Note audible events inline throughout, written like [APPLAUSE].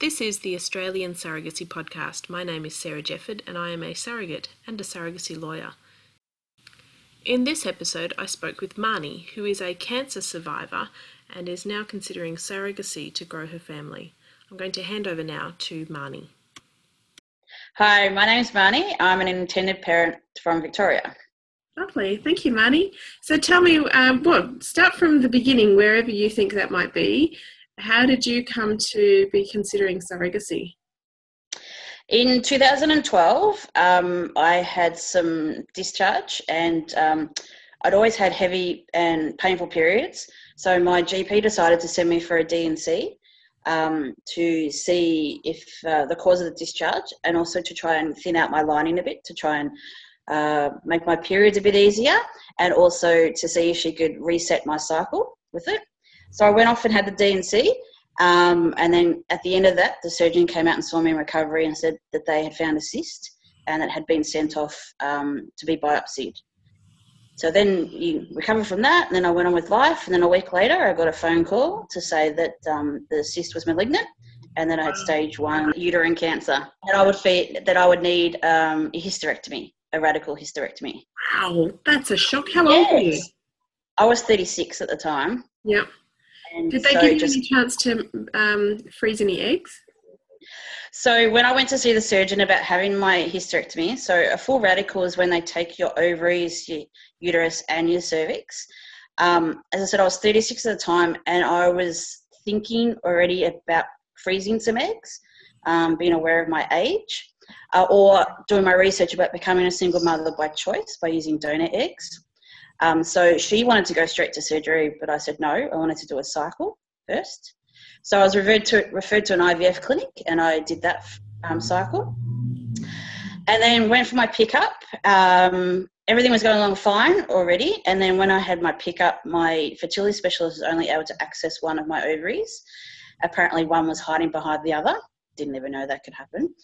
This is the Australian Surrogacy Podcast. My name is Sarah Jefford and I am a surrogate and a surrogacy lawyer. In this episode, I spoke with Marnie, who is a cancer survivor and is now considering surrogacy to grow her family. I'm going to hand over now to Marnie. Hi, my name is Marnie. I'm an intended parent from Victoria. Lovely. Thank you, Marnie. So tell me, um, well, start from the beginning, wherever you think that might be. How did you come to be considering surrogacy? In 2012, um, I had some discharge and um, I'd always had heavy and painful periods. So my GP decided to send me for a D&C um, to see if uh, the cause of the discharge and also to try and thin out my lining a bit to try and uh, make my periods a bit easier and also to see if she could reset my cycle with it. So I went off and had the D&C um, and then at the end of that, the surgeon came out and saw me in recovery and said that they had found a cyst and it had been sent off um, to be biopsied. So then you recover from that, and then I went on with life. And then a week later, I got a phone call to say that um, the cyst was malignant, and that I had stage one uterine cancer, and I would feed, that I would need um, a hysterectomy, a radical hysterectomy. Wow, that's a shock. How yes. old were you? I was 36 at the time. Yep. And Did they so give you just, any chance to um, freeze any eggs? So when I went to see the surgeon about having my hysterectomy, so a full radical is when they take your ovaries, your uterus, and your cervix. Um, as I said, I was 36 at the time, and I was thinking already about freezing some eggs, um, being aware of my age, uh, or doing my research about becoming a single mother by choice by using donor eggs. Um, so she wanted to go straight to surgery, but I said no. I wanted to do a cycle first. So I was referred to referred to an IVF clinic, and I did that um, cycle, and then went for my pickup. Um, everything was going along fine already, and then when I had my pickup, my fertility specialist was only able to access one of my ovaries. Apparently, one was hiding behind the other. Didn't ever know that could happen,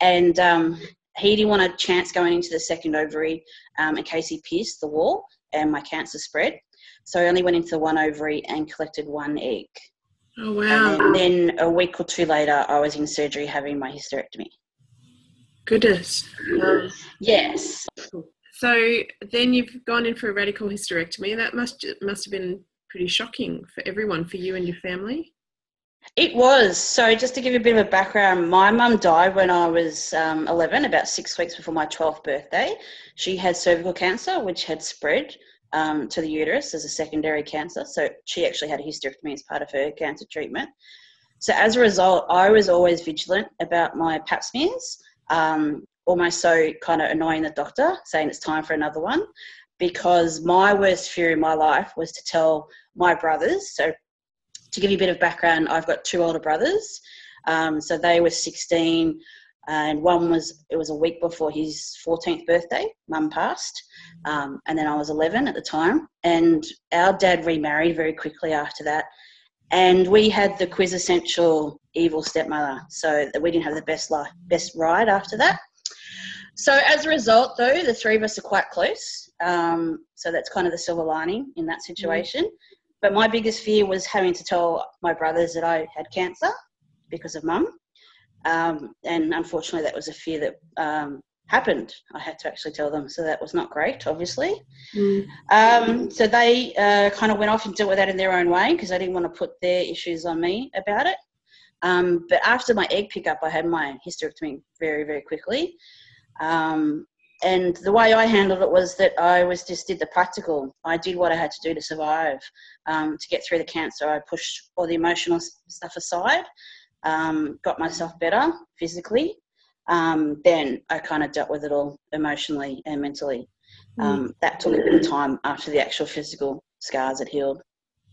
and um, he didn't want a chance going into the second ovary um, in case he pierced the wall and my cancer spread. So I only went into the one ovary and collected one egg. Oh, wow. And then a week or two later, I was in surgery having my hysterectomy. Goodness. Um, yes. So then you've gone in for a radical hysterectomy. That must must have been pretty shocking for everyone, for you and your family. It was. So, just to give you a bit of a background, my mum died when I was um, 11, about six weeks before my 12th birthday. She had cervical cancer, which had spread um, to the uterus as a secondary cancer. So, she actually had a hysterectomy as part of her cancer treatment. So, as a result, I was always vigilant about my pap smears, um, almost so kind of annoying the doctor, saying it's time for another one. Because my worst fear in my life was to tell my brothers, so to give you a bit of background, I've got two older brothers. Um, so they were 16, and one was, it was a week before his 14th birthday. Mum passed. Um, and then I was 11 at the time. And our dad remarried very quickly after that. And we had the quintessential evil stepmother. So that we didn't have the best life, best ride after that. So as a result, though, the three of us are quite close. Um, so that's kind of the silver lining in that situation. Mm. But my biggest fear was having to tell my brothers that I had cancer because of mum. Um, and unfortunately, that was a fear that um, happened. I had to actually tell them, so that was not great, obviously. Mm. Um, so they uh, kind of went off and dealt with that in their own way because I didn't want to put their issues on me about it. Um, but after my egg pickup, I had my hysterectomy very, very quickly. Um, and the way I handled it was that I was just did the practical. I did what I had to do to survive, um, to get through the cancer. I pushed all the emotional stuff aside, um, got myself better physically. Um, then I kind of dealt with it all emotionally and mentally. Mm. Um, that took a bit of time after the actual physical scars had healed.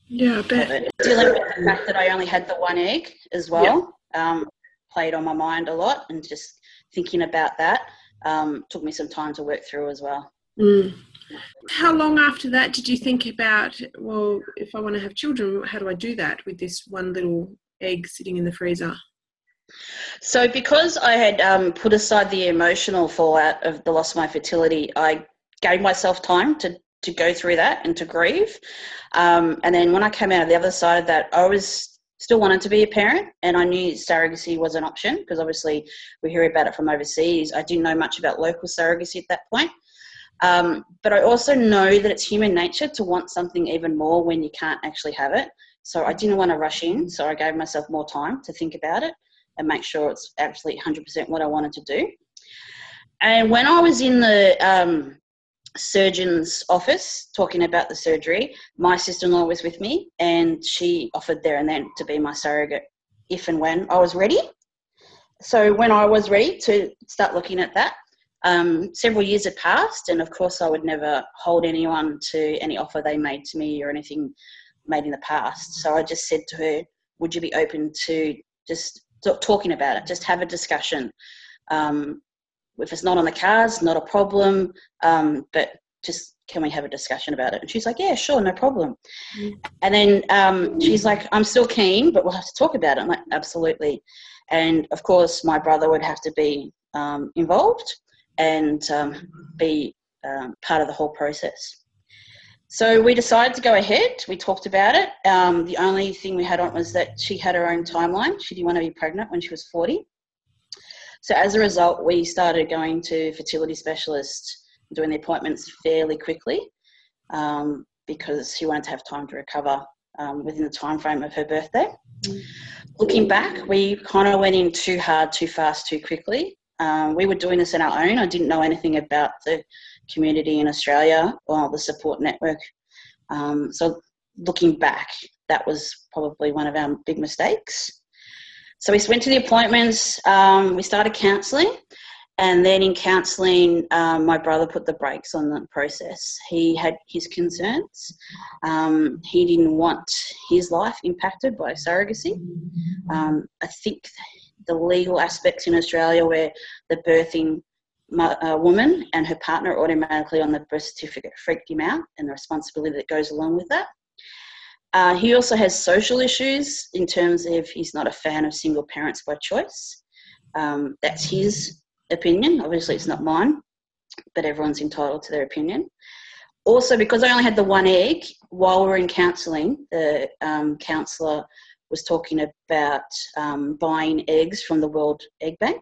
Yeah, I bet. Dealing with the fact that I only had the one egg as well yep. Um, played on my mind a lot, and just thinking about that um, took me some time to work through as well. Mm. How long after that did you think about, well, if I want to have children, how do I do that with this one little egg sitting in the freezer? So, because I had um, put aside the emotional fallout of the loss of my fertility, I gave myself time to, to go through that and to grieve. Um, and then when I came out of the other side of that, I was still wanted to be a parent, and I knew surrogacy was an option because obviously we hear about it from overseas. I didn't know much about local surrogacy at that point. Um, but I also know that it's human nature to want something even more when you can't actually have it. So I didn't want to rush in, so I gave myself more time to think about it and make sure it's absolutely 100% what I wanted to do. And when I was in the um, surgeon's office talking about the surgery, my sister in law was with me and she offered there and then to be my surrogate if and when I was ready. So when I was ready to start looking at that, um, several years had passed, and of course, I would never hold anyone to any offer they made to me or anything made in the past. So I just said to her, Would you be open to just talking about it? Just have a discussion. Um, if it's not on the cards, not a problem, um, but just can we have a discussion about it? And she's like, Yeah, sure, no problem. Mm. And then um, she's like, I'm still keen, but we'll have to talk about it. I'm like, Absolutely. And of course, my brother would have to be um, involved and um, be um, part of the whole process. So we decided to go ahead. We talked about it. Um, the only thing we had on was that she had her own timeline. She didn't want to be pregnant when she was 40. So as a result, we started going to fertility specialists, doing the appointments fairly quickly um, because she wanted to have time to recover um, within the time frame of her birthday. Mm. Looking back, we kind of went in too hard, too fast, too quickly. Um, we were doing this on our own. I didn't know anything about the community in Australia or the support network. Um, so looking back, that was probably one of our big mistakes. So we went to the appointments, um, we started counselling, and then in counselling, um, my brother put the brakes on the process. He had his concerns. Um, he didn't want his life impacted by surrogacy. Um, I think the legal aspects in Australia where the birthing uh, woman and her partner automatically on the birth certificate freaked him out and the responsibility that goes along with that. Uh, he also has social issues in terms of he's not a fan of single parents by choice. Um, that's his opinion. Obviously, it's not mine, but everyone's entitled to their opinion. Also, because I only had the one egg, while we were in counselling, the um, counsellor was talking about um, buying eggs from the World Egg Bank.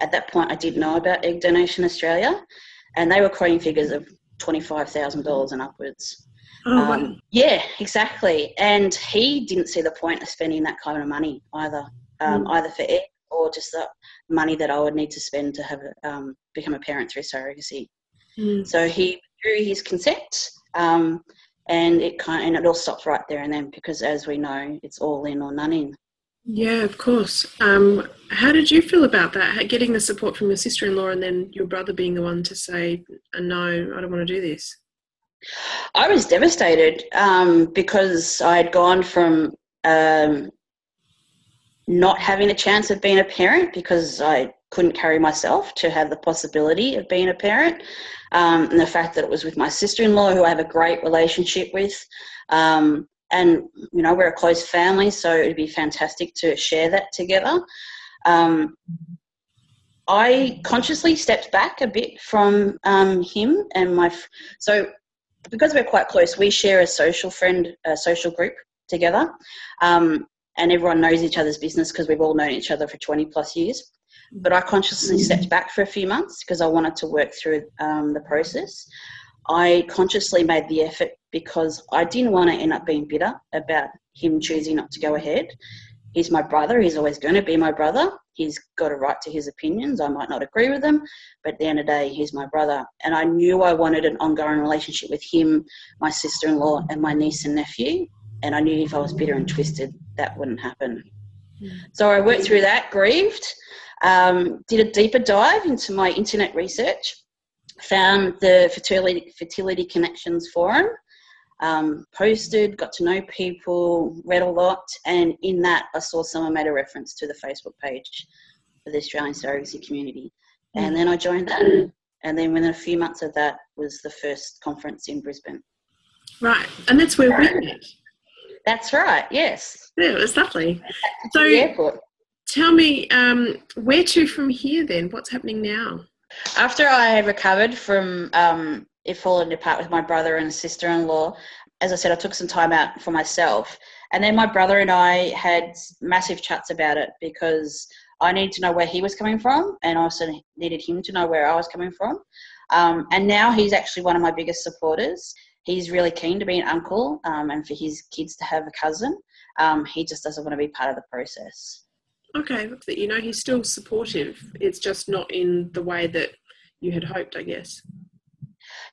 At that point, I didn't know about Egg Donation Australia, and they were quoting figures of $25,000 and upwards. Oh, um, yeah, exactly. And he didn't see the point of spending that kind of money either, um, mm. either for egg or just the money that I would need to spend to have um, become a parent through surrogacy. Mm. So he drew his consent, um, and it kind of, and it all stopped right there and then because, as we know, it's all in or none in. Yeah, of course. Um, how did you feel about that? Getting the support from your sister-in-law and then your brother being the one to say, "No, I don't want to do this." I was devastated um, because I had gone from um, not having a chance of being a parent because I couldn't carry myself to have the possibility of being a parent. Um, and the fact that it was with my sister in law, who I have a great relationship with. Um, and, you know, we're a close family, so it'd be fantastic to share that together. Um, I consciously stepped back a bit from um, him and my. So, because we're quite close, we share a social friend, a social group together. Um, and everyone knows each other's business because we've all known each other for 20 plus years. But I consciously stepped back for a few months because I wanted to work through um, the process. I consciously made the effort because I didn't want to end up being bitter about him choosing not to go ahead. He's my brother. He's always going to be my brother. He's got a right to his opinions. I might not agree with them, but at the end of the day, he's my brother. And I knew I wanted an ongoing relationship with him, my sister in law, and my niece and nephew. And I knew if I was bitter and twisted, that wouldn't happen. So I worked through that, grieved, um, did a deeper dive into my internet research, found the Fertility, Fertility Connections Forum, um, posted, got to know people, read a lot, and in that I saw someone made a reference to the Facebook page for the Australian surrogacy community. And then I joined that. And then within a few months of that was the first conference in Brisbane. Right. And that's where we met. That's right, yes. Yeah, it was lovely. So, airport. tell me, um, where to from here then? What's happening now? After I recovered from um, it falling apart with my brother and sister in law, as I said, I took some time out for myself. And then my brother and I had massive chats about it because I needed to know where he was coming from, and I also needed him to know where I was coming from. Um, and now he's actually one of my biggest supporters. He's really keen to be an uncle um, and for his kids to have a cousin. Um, he just doesn't want to be part of the process. Okay, but you know, he's still supportive. It's just not in the way that you had hoped, I guess.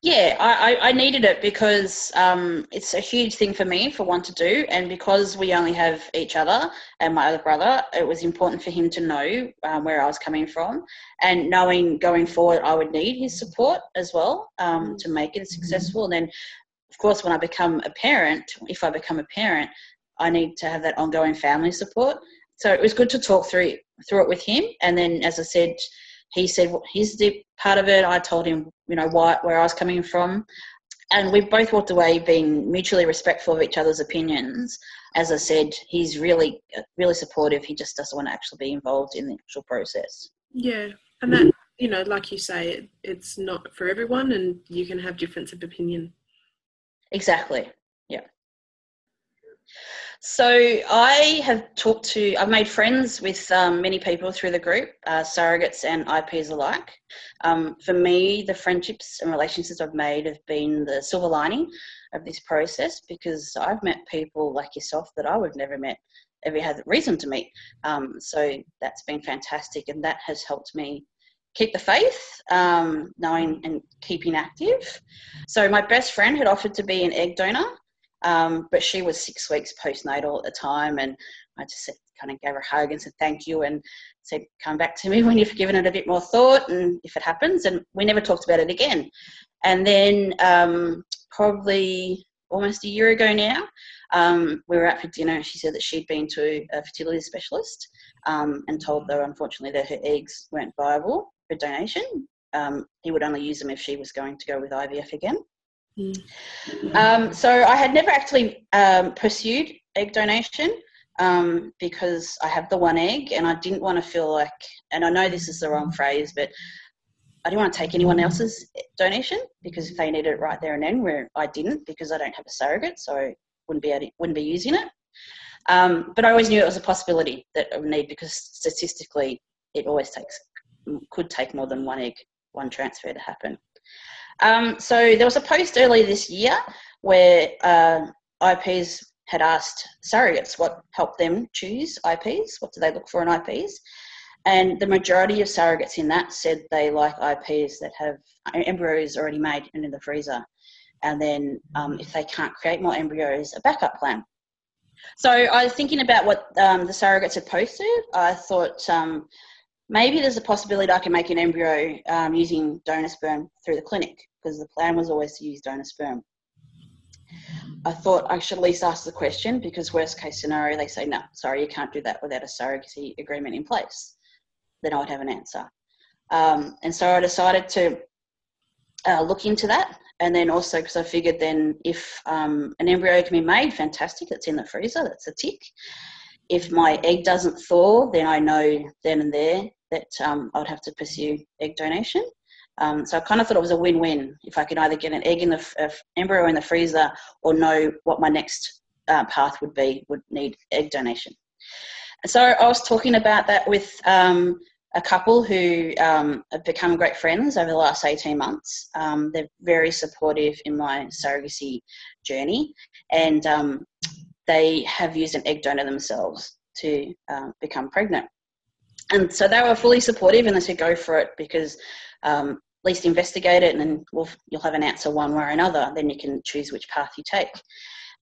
Yeah, I, I needed it because um, it's a huge thing for me for one to do, and because we only have each other and my other brother, it was important for him to know um, where I was coming from, and knowing going forward I would need his support as well um, mm. to make it successful. And then, of course, when I become a parent, if I become a parent, I need to have that ongoing family support. So it was good to talk through through it with him, and then, as I said he said he's the part of it. I told him, you know, why, where I was coming from. And we both walked away being mutually respectful of each other's opinions. As I said, he's really, really supportive. He just doesn't want to actually be involved in the actual process. Yeah. And that, you know, like you say, it, it's not for everyone and you can have difference of opinion. Exactly. Yeah. So I have talked to, I've made friends with um, many people through the group, uh, surrogates and IPs alike. Um, for me, the friendships and relationships I've made have been the silver lining of this process because I've met people like yourself that I would have never met, ever had reason to meet. Um, so that's been fantastic, and that has helped me keep the faith, um, knowing and keeping active. So my best friend had offered to be an egg donor. Um, but she was six weeks postnatal at the time, and I just said, kind of gave her a hug and said thank you, and said, "Come back to me [LAUGHS] when you've given it a bit more thought, and if it happens." And we never talked about it again. And then um, probably almost a year ago now, um, we were out for dinner. and She said that she'd been to a fertility specialist um, and told her, unfortunately, that her eggs weren't viable for donation. Um, he would only use them if she was going to go with IVF again. Mm. Um, so I had never actually um, pursued egg donation um, because I have the one egg and I didn't want to feel like, and I know this is the wrong phrase, but I didn't want to take anyone else's donation because if they needed it right there and then, where I didn't because I don't have a surrogate, so I wouldn't be to, wouldn't be using it. Um, but I always knew it was a possibility that I would need because statistically, it always takes could take more than one egg, one transfer to happen. Um, so there was a post earlier this year where uh, IPs had asked surrogates what helped them choose IPs, what do they look for in IPs, and the majority of surrogates in that said they like IPs that have embryos already made and in the freezer, and then um, if they can't create more embryos, a backup plan. So I was thinking about what um, the surrogates had posted. I thought um, maybe there's a possibility I can make an embryo um, using donor sperm through the clinic because the plan was always to use donor sperm. I thought I should at least ask the question because worst case scenario they say no, sorry you can't do that without a surrogacy agreement in place. Then I would have an answer. Um, and so I decided to uh, look into that and then also because I figured then if um, an embryo can be made, fantastic, it's in the freezer, that's a tick. If my egg doesn't thaw, then I know then and there that um, I would have to pursue egg donation. Um, so I kind of thought it was a win-win if I could either get an egg in the uh, embryo in the freezer or know what my next uh, path would be, would need egg donation. So I was talking about that with um, a couple who um, have become great friends over the last 18 months. Um, they're very supportive in my surrogacy journey and um, they have used an egg donor themselves to uh, become pregnant and so they were fully supportive and they said go for it because um, at least investigate it and then we'll, you'll have an answer one way or another. Then you can choose which path you take.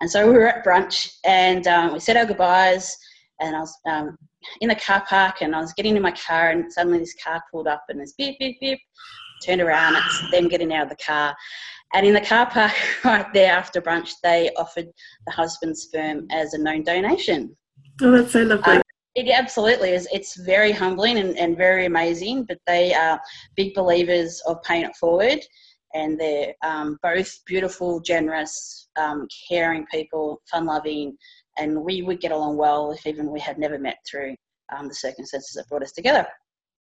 And so we were at brunch and um, we said our goodbyes and i was um, in the car park and i was getting in my car and suddenly this car pulled up and it's beep beep beep turned around. It's them getting out of the car. And in the car park [LAUGHS] right there after brunch they offered the husband's sperm as a known donation. Oh that's so lovely. Um, it absolutely is. It's very humbling and, and very amazing, but they are big believers of paying it forward. And they're um, both beautiful, generous, um, caring people, fun loving, and we would get along well if even we had never met through um, the circumstances that brought us together.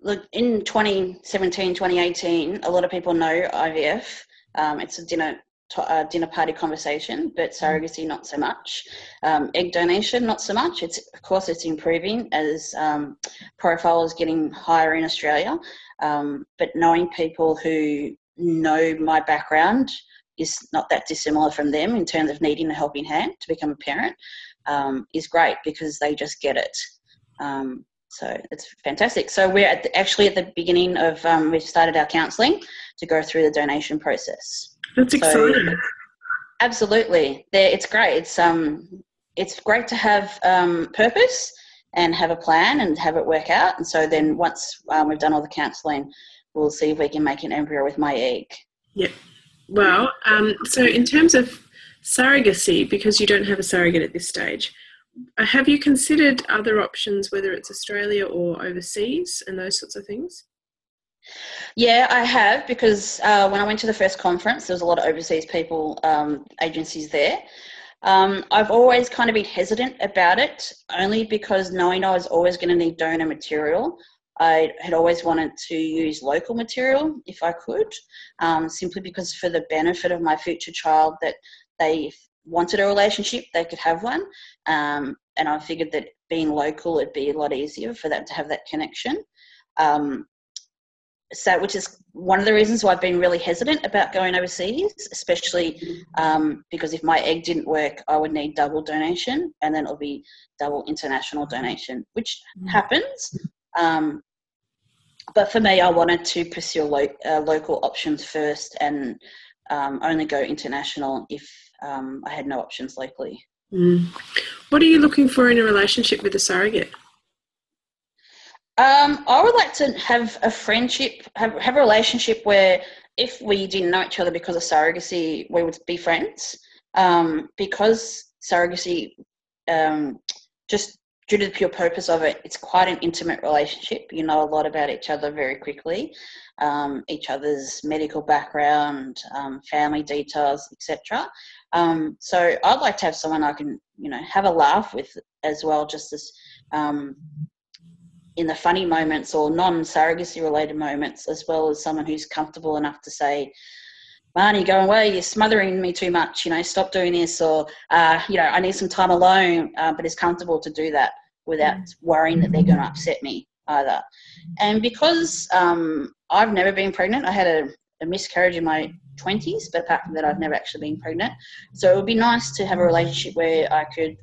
Look, in 2017, 2018, a lot of people know IVF. Um, it's a dinner uh, dinner party conversation, but surrogacy not so much. Um, egg donation not so much. It's of course it's improving as um, profile is getting higher in Australia. Um, but knowing people who know my background is not that dissimilar from them in terms of needing a helping hand to become a parent um, is great because they just get it. Um, so it's fantastic. So we're at the, actually at the beginning of um, we've started our counselling to go through the donation process. That's exciting. absolutely, They're, it's great. It's um, it's great to have um, purpose and have a plan and have it work out. And so then once um, we've done all the counselling, we'll see if we can make an embryo with my egg. Yep. Well, um, so in terms of surrogacy, because you don't have a surrogate at this stage, have you considered other options, whether it's Australia or overseas, and those sorts of things? Yeah, I have because uh, when I went to the first conference, there was a lot of overseas people, um, agencies there. Um, I've always kind of been hesitant about it, only because knowing I was always going to need donor material, I had always wanted to use local material if I could, um, simply because for the benefit of my future child, that they wanted a relationship, they could have one. Um, and I figured that being local, it'd be a lot easier for that to have that connection. Um, so, which is one of the reasons why I've been really hesitant about going overseas, especially um, because if my egg didn't work, I would need double donation, and then it'll be double international donation, which mm. happens. Um, but for me, I wanted to pursue lo- uh, local options first and um, only go international if um, I had no options locally. Mm. What are you looking for in a relationship with a surrogate? Um, I would like to have a friendship, have, have a relationship where if we didn't know each other because of surrogacy, we would be friends. Um, because surrogacy, um, just due to the pure purpose of it, it's quite an intimate relationship. You know a lot about each other very quickly, um, each other's medical background, um, family details, etc. Um, so I'd like to have someone I can, you know, have a laugh with as well, just as um, in the funny moments or non-surrogacy related moments, as well as someone who's comfortable enough to say, Marnie, go away, you're smothering me too much, you know, stop doing this, or, uh, you know, I need some time alone, uh, but is comfortable to do that without mm. worrying that they're going to upset me either. And because um, I've never been pregnant, I had a, a, miscarriage in my 20s, but apart from that, I've never actually been pregnant. So it would be nice to have a relationship where I could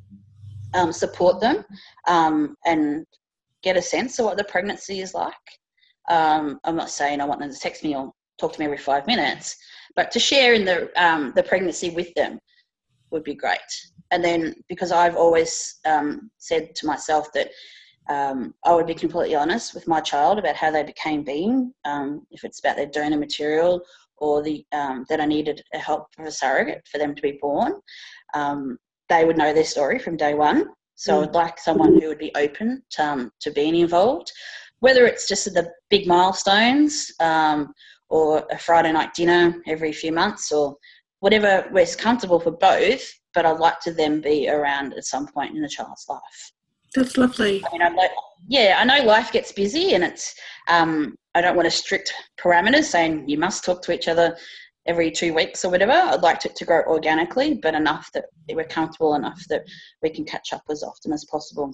um, support them um, and get a sense of what the pregnancy is like. Um, I'm not saying I want them to text me or talk to me every five minutes, but to share in the um, the pregnancy with them would be great. And then because I've always um, said to myself that um, I would be completely honest with my child about how they became being, um, if it's about their donor material or the um, that I needed a help of a surrogate for them to be born. Um, they would know their story from day one. So mm. I'd like someone who would be open to, um, to being involved, whether it's just the big milestones um, or a Friday night dinner every few months or whatever was comfortable for both. But I'd like to then be around at some point in the child's life. That's lovely. I mean, I'm like, yeah, I know life gets busy, and it's. Um, I don't want a strict parameters saying you must talk to each other every two weeks or whatever. I'd like it to grow organically, but enough that we're comfortable enough that we can catch up as often as possible.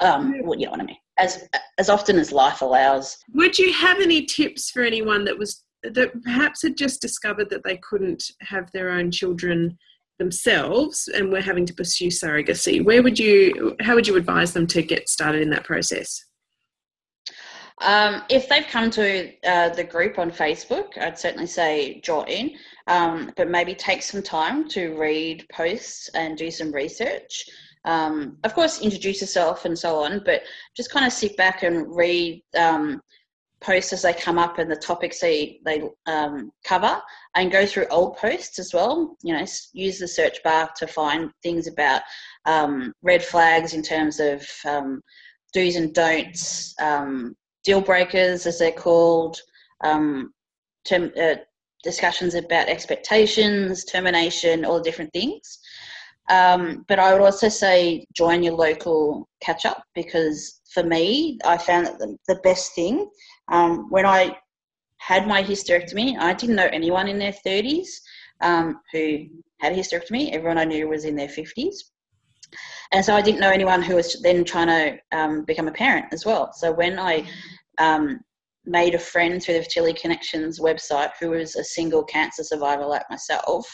Um, well, you know what I mean. As as often as life allows. Would you have any tips for anyone that was that perhaps had just discovered that they couldn't have their own children themselves and were having to pursue surrogacy? Where would you? How would you advise them to get started in that process? Um, if they've come to uh, the group on Facebook, I'd certainly say join, um, but maybe take some time to read posts and do some research. Um, of course, introduce yourself and so on, but just kind of sit back and read um, posts as they come up and the topics they, they um, cover and go through old posts as well. You know, use the search bar to find things about um, red flags in terms of do's and don'ts, um, deal breakers, as they're called, um, term, uh, discussions about expectations, termination, all the different things. Um, but I would also say join your local catch up because for me, I found that the, the best thing um, when I had my hysterectomy, I didn't know anyone in their 30s. um, who had a hysterectomy. Everyone I knew was in their 50s. And so I didn't know anyone who was then trying to um, become a parent as well. So when I um, made a friend through the Fertility Connections website who was a single cancer survivor like myself,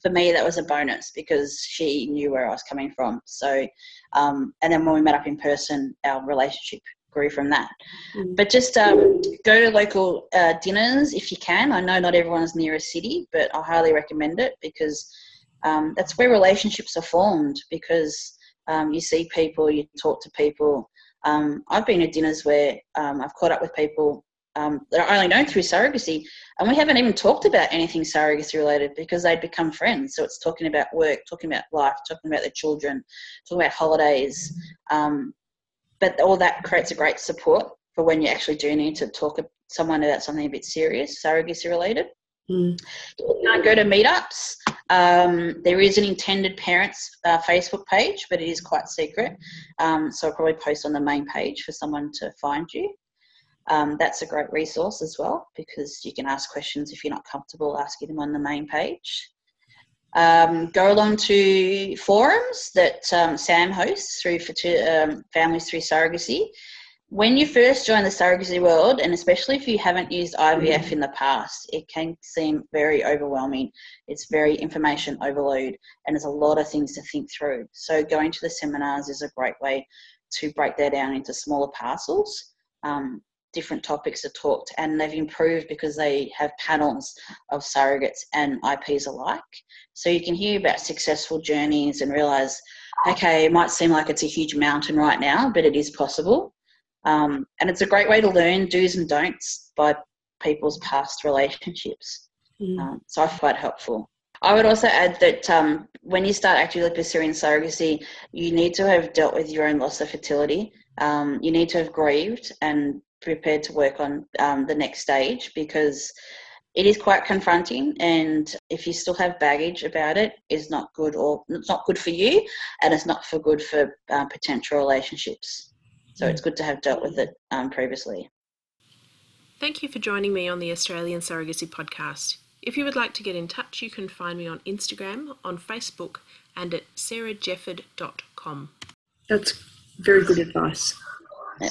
for me that was a bonus because she knew where I was coming from. So, um, and then when we met up in person, our relationship grew from that. Mm. But just um, go to local uh, dinners if you can. I know not everyone's near a city, but I highly recommend it because um, that's where relationships are formed because um, you see people, you talk to people. Um, I've been at dinners where um, I've caught up with people um, that I only know through surrogacy, and we haven't even talked about anything surrogacy related because they'd become friends. So it's talking about work, talking about life, talking about their children, talking about holidays. But all that creates a great support for when you actually do need to talk to someone about something a bit serious, surrogacy related. Mm. You can't go to meetups. Um, there is an intended parents uh, Facebook page, but it is quite secret. Um, so I'll probably post on the main page for someone to find you. Um, that's a great resource as well because you can ask questions if you're not comfortable asking them on the main page. Um, go along to forums that um, Sam hosts through for um, Families Through Surrogacy. When you first join the surrogacy world, and especially if you haven't used IVF in the past, it can seem very overwhelming. It's very information overload, and there's a lot of things to think through. So, going to the seminars is a great way to break that down into smaller parcels. Um, different topics are talked and they've improved because they have panels of surrogates and IPs alike. So you can hear about successful journeys and realize, okay, it might seem like it's a huge mountain right now, but it is possible. Um, and it's a great way to learn do's and don'ts by people's past relationships. Mm. Um, so I find it helpful. I would also add that um, when you start actively pursuing surrogacy, you need to have dealt with your own loss of fertility. Um, you need to have grieved and prepared to work on um, the next stage because it is quite confronting and if you still have baggage about it is not good or it's not good for you and it's not for good for um, potential relationships. So it's good to have dealt with it um, previously. Thank you for joining me on the australian surrogacy podcast. If you would like to get in touch you can find me on instagram on facebook and at sarahjefford.com that's very good advice. Yeah.